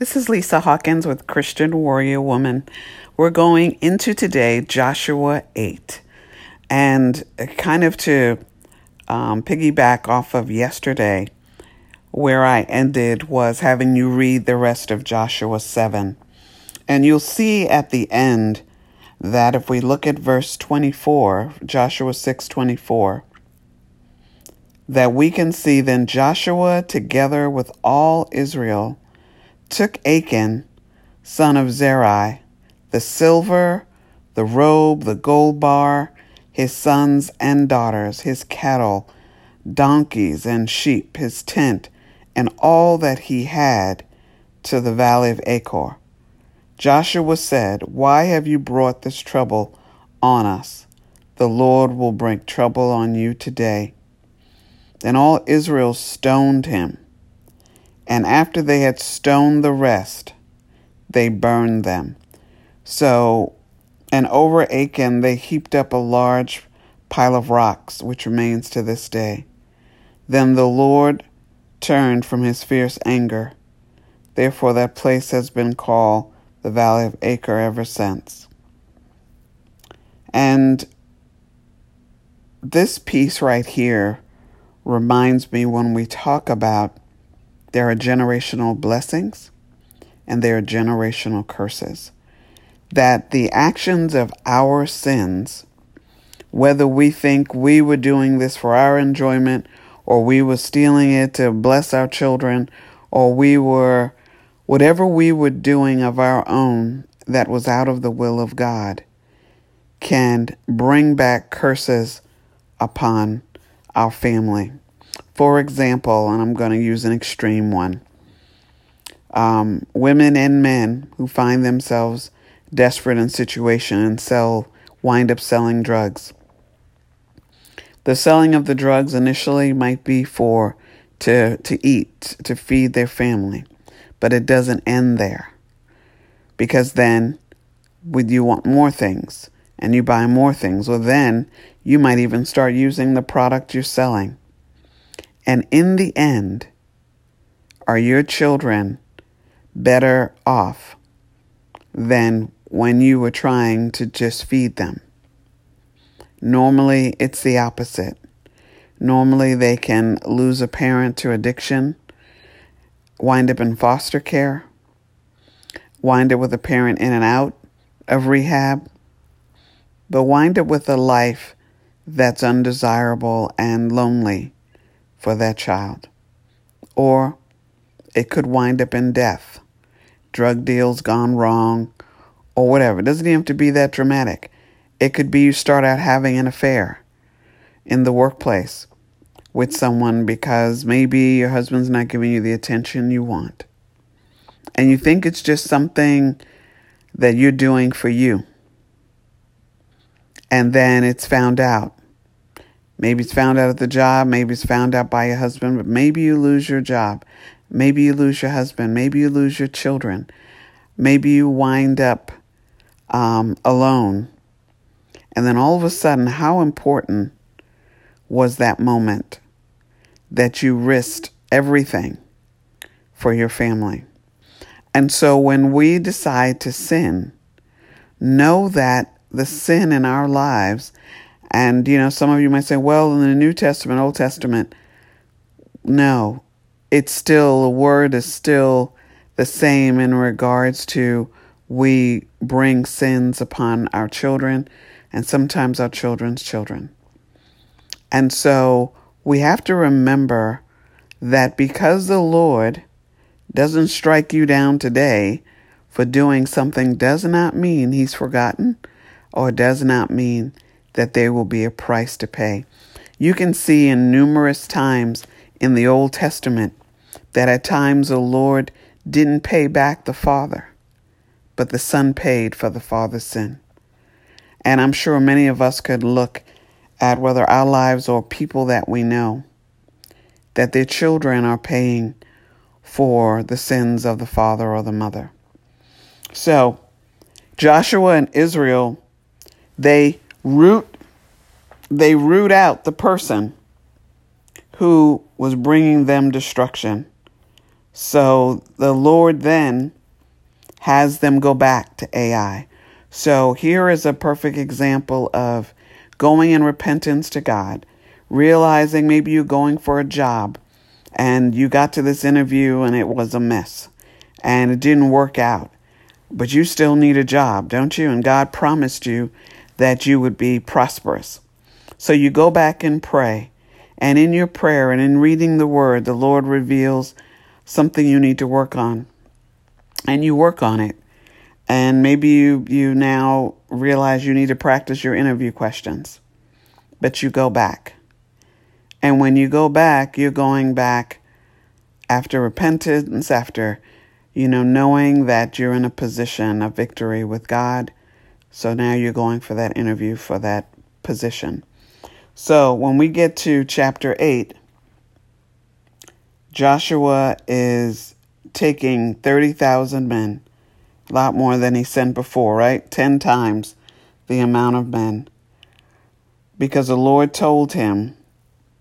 This is Lisa Hawkins with Christian Warrior Woman. We're going into today Joshua 8. And kind of to um, piggyback off of yesterday, where I ended was having you read the rest of Joshua 7. And you'll see at the end that if we look at verse 24, Joshua 6 24, that we can see then Joshua together with all Israel took Achan, son of Zerai, the silver, the robe, the gold bar, his sons and daughters, his cattle, donkeys and sheep, his tent, and all that he had to the valley of Achor. Joshua said, Why have you brought this trouble on us? The Lord will bring trouble on you today. Then all Israel stoned him and after they had stoned the rest, they burned them. So, and over Achan they heaped up a large pile of rocks, which remains to this day. Then the Lord turned from his fierce anger. Therefore, that place has been called the Valley of Achor ever since. And this piece right here reminds me when we talk about there are generational blessings and there are generational curses. That the actions of our sins, whether we think we were doing this for our enjoyment or we were stealing it to bless our children or we were whatever we were doing of our own that was out of the will of God can bring back curses upon our family. For example, and I'm going to use an extreme one um, women and men who find themselves desperate in situation and sell wind up selling drugs. The selling of the drugs initially might be for to to eat, to feed their family, but it doesn't end there. Because then would you want more things and you buy more things, well then you might even start using the product you're selling and in the end, are your children better off than when you were trying to just feed them? Normally, it's the opposite. Normally, they can lose a parent to addiction, wind up in foster care, wind up with a parent in and out of rehab, but wind up with a life that's undesirable and lonely for that child. Or it could wind up in death, drug deals gone wrong, or whatever. It doesn't even have to be that dramatic. It could be you start out having an affair in the workplace with someone because maybe your husband's not giving you the attention you want. And you think it's just something that you're doing for you. And then it's found out Maybe it's found out at the job, maybe it's found out by your husband, but maybe you lose your job. Maybe you lose your husband. Maybe you lose your children. Maybe you wind up um, alone. And then all of a sudden, how important was that moment that you risked everything for your family? And so when we decide to sin, know that the sin in our lives and, you know, some of you might say, well, in the New Testament, Old Testament, no, it's still, the word is still the same in regards to we bring sins upon our children and sometimes our children's children. And so we have to remember that because the Lord doesn't strike you down today for doing something does not mean he's forgotten or does not mean that there will be a price to pay. You can see in numerous times in the Old Testament that at times the Lord didn't pay back the Father, but the Son paid for the Father's sin. And I'm sure many of us could look at whether our lives or people that we know, that their children are paying for the sins of the father or the mother. So, Joshua and Israel, they root they root out the person who was bringing them destruction. So the Lord then has them go back to Ai. So here is a perfect example of going in repentance to God, realizing maybe you're going for a job and you got to this interview and it was a mess and it didn't work out. But you still need a job, don't you? And God promised you that you would be prosperous. So you go back and pray. And in your prayer and in reading the word, the Lord reveals something you need to work on. And you work on it. And maybe you, you now realize you need to practice your interview questions. But you go back. And when you go back, you're going back after repentance, after you know, knowing that you're in a position of victory with God. So now you're going for that interview for that position. So when we get to chapter 8, Joshua is taking 30,000 men, a lot more than he sent before, right? 10 times the amount of men. Because the Lord told him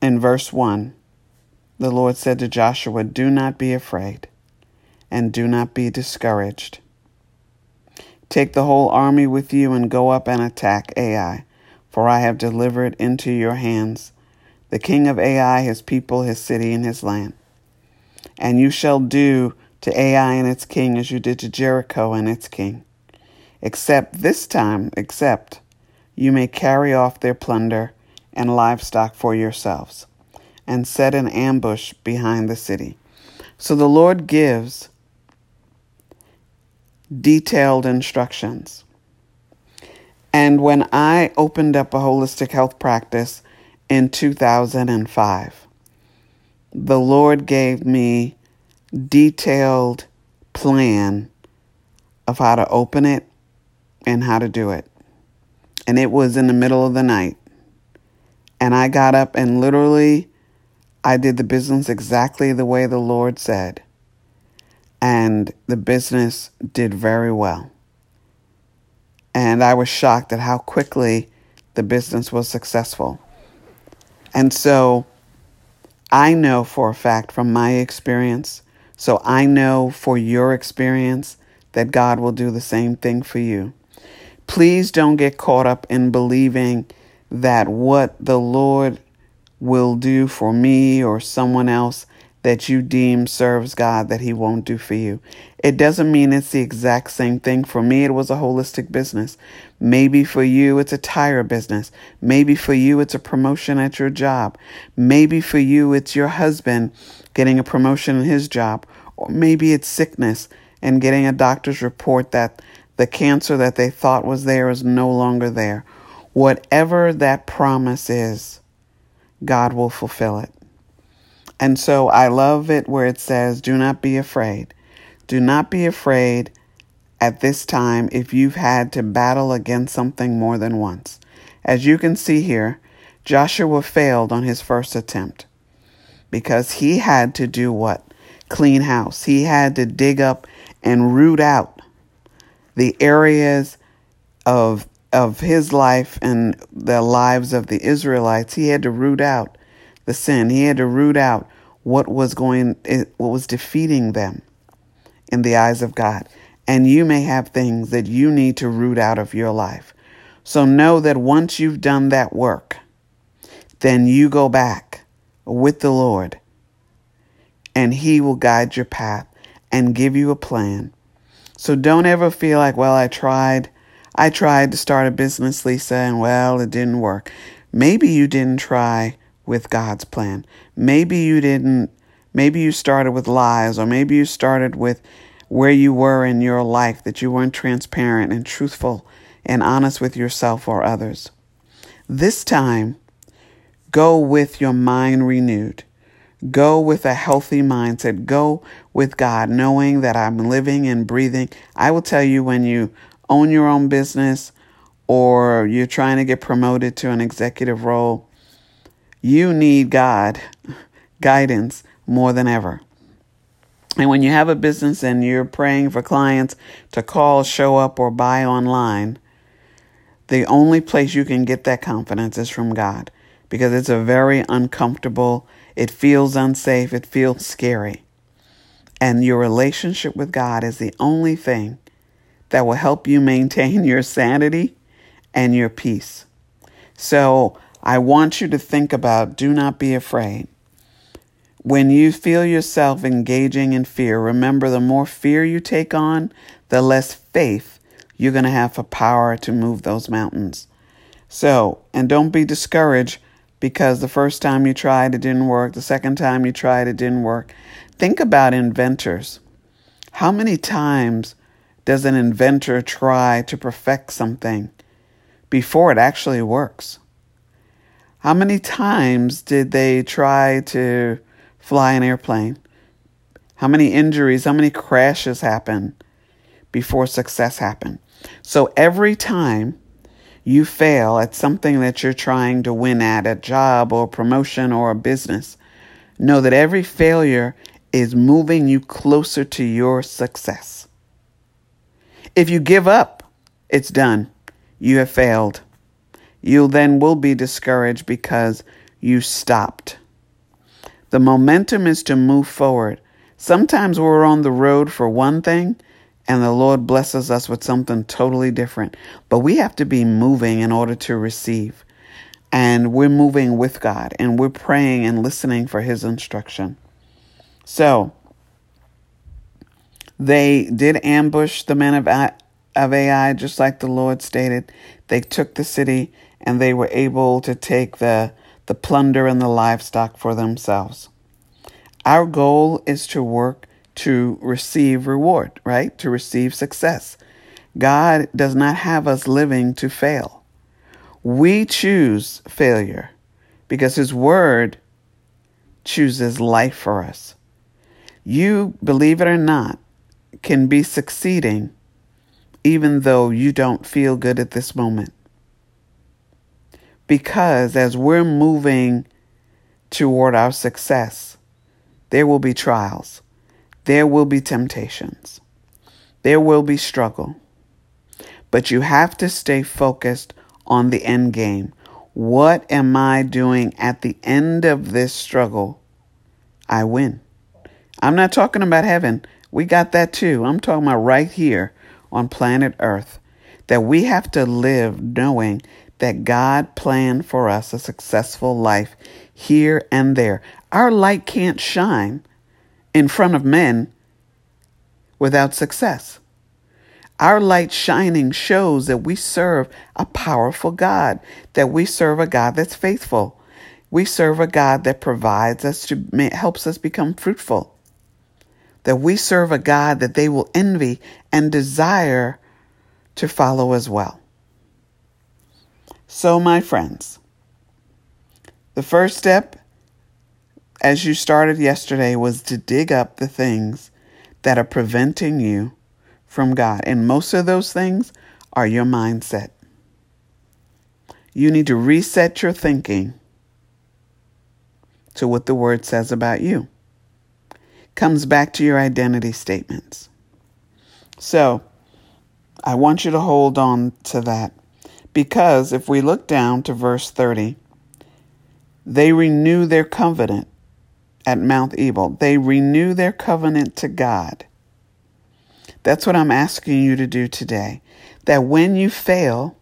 in verse 1, the Lord said to Joshua, Do not be afraid and do not be discouraged. Take the whole army with you and go up and attack Ai, for I have delivered into your hands the king of Ai, his people, his city, and his land. And you shall do to Ai and its king as you did to Jericho and its king. Except this time, except you may carry off their plunder and livestock for yourselves, and set an ambush behind the city. So the Lord gives detailed instructions. And when I opened up a holistic health practice in 2005, the Lord gave me detailed plan of how to open it and how to do it. And it was in the middle of the night. And I got up and literally I did the business exactly the way the Lord said and the business did very well. And I was shocked at how quickly the business was successful. And so I know for a fact from my experience, so I know for your experience that God will do the same thing for you. Please don't get caught up in believing that what the Lord will do for me or someone else that you deem serves God that He won't do for you. It doesn't mean it's the exact same thing. For me, it was a holistic business. Maybe for you, it's a tire business. Maybe for you, it's a promotion at your job. Maybe for you, it's your husband getting a promotion in his job. Or maybe it's sickness and getting a doctor's report that the cancer that they thought was there is no longer there. Whatever that promise is, God will fulfill it. And so I love it where it says, Do not be afraid. Do not be afraid at this time if you've had to battle against something more than once. As you can see here, Joshua failed on his first attempt because he had to do what? Clean house. He had to dig up and root out the areas of of his life and the lives of the Israelites. He had to root out the sin. He had to root out what was going, eh, what was defeating them in the eyes of God. And you may have things that you need to root out of your life. So know that once you've done that work, then you go back with the Lord and He will guide your path and give you a plan. So don't ever feel like, well, I tried. I tried to start a business, Lisa, and well, it didn't work. Maybe you didn't try with God's plan. Maybe you didn't, maybe you started with lies, or maybe you started with where you were in your life, that you weren't transparent and truthful and honest with yourself or others. This time, go with your mind renewed. Go with a healthy mindset. Go with God, knowing that I'm living and breathing. I will tell you when you own your own business or you're trying to get promoted to an executive role, you need God guidance more than ever. And when you have a business and you're praying for clients to call, show up, or buy online, the only place you can get that confidence is from God because it's a very uncomfortable, it feels unsafe, it feels scary. And your relationship with God is the only thing that will help you maintain your sanity and your peace. So I want you to think about do not be afraid. When you feel yourself engaging in fear, remember the more fear you take on, the less faith you're going to have for power to move those mountains. So, and don't be discouraged because the first time you tried it didn't work, the second time you tried it didn't work. Think about inventors. How many times does an inventor try to perfect something before it actually works? How many times did they try to fly an airplane? How many injuries, how many crashes happened before success happened? So every time you fail at something that you're trying to win at, a job or a promotion or a business, know that every failure is moving you closer to your success. If you give up, it's done. You have failed you then will be discouraged because you stopped. The momentum is to move forward. Sometimes we're on the road for one thing and the Lord blesses us with something totally different. But we have to be moving in order to receive. And we're moving with God and we're praying and listening for His instruction. So, they did ambush the men of, of Ai, just like the Lord stated. They took the city and they were able to take the, the plunder and the livestock for themselves. Our goal is to work to receive reward, right? To receive success. God does not have us living to fail. We choose failure because His Word chooses life for us. You, believe it or not, can be succeeding even though you don't feel good at this moment because as we're moving toward our success, there will be trials, there will be temptations, there will be struggle. But you have to stay focused on the end game. What am I doing at the end of this struggle? I win. I'm not talking about heaven. We got that too. I'm talking about right here on planet Earth. That we have to live knowing that God planned for us a successful life here and there. Our light can't shine in front of men without success. Our light shining shows that we serve a powerful God, that we serve a God that's faithful. We serve a God that provides us to helps us become fruitful. That we serve a God that they will envy and desire to follow as well. So, my friends, the first step, as you started yesterday, was to dig up the things that are preventing you from God. And most of those things are your mindset. You need to reset your thinking to what the Word says about you. Comes back to your identity statements. So, I want you to hold on to that. Because if we look down to verse 30, they renew their covenant at Mount Ebal. They renew their covenant to God. That's what I'm asking you to do today. That when you fail,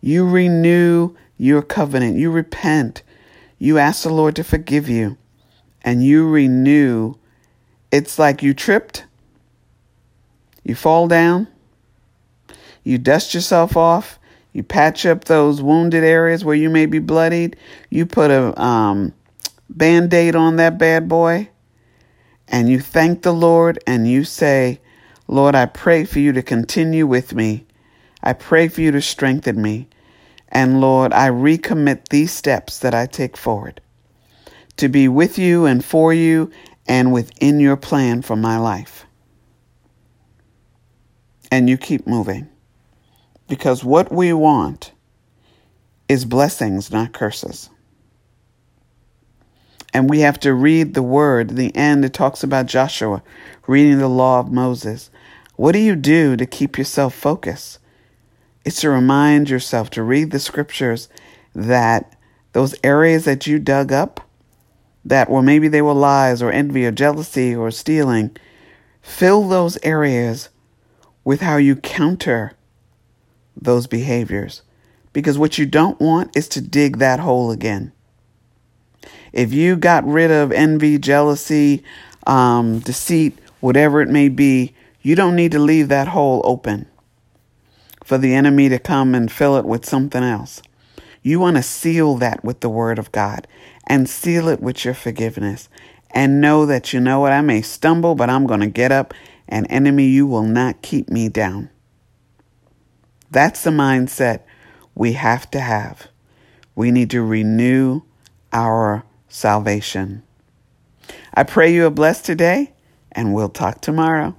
you renew your covenant. You repent. You ask the Lord to forgive you. And you renew. It's like you tripped, you fall down, you dust yourself off, you patch up those wounded areas where you may be bloodied. You put a um, band aid on that bad boy. And you thank the Lord and you say, Lord, I pray for you to continue with me. I pray for you to strengthen me. And Lord, I recommit these steps that I take forward to be with you and for you and within your plan for my life. And you keep moving. Because what we want is blessings, not curses. And we have to read the word. The end, it talks about Joshua reading the law of Moses. What do you do to keep yourself focused? It's to remind yourself to read the scriptures that those areas that you dug up, that, well, maybe they were lies or envy or jealousy or stealing, Fill those areas with how you counter those behaviors. Because what you don't want is to dig that hole again. If you got rid of envy, jealousy, um, deceit, whatever it may be, you don't need to leave that hole open for the enemy to come and fill it with something else. You want to seal that with the Word of God and seal it with your forgiveness and know that you know what, I may stumble, but I'm going to get up, and enemy, you will not keep me down. That's the mindset we have to have. We need to renew our salvation. I pray you are blessed today, and we'll talk tomorrow.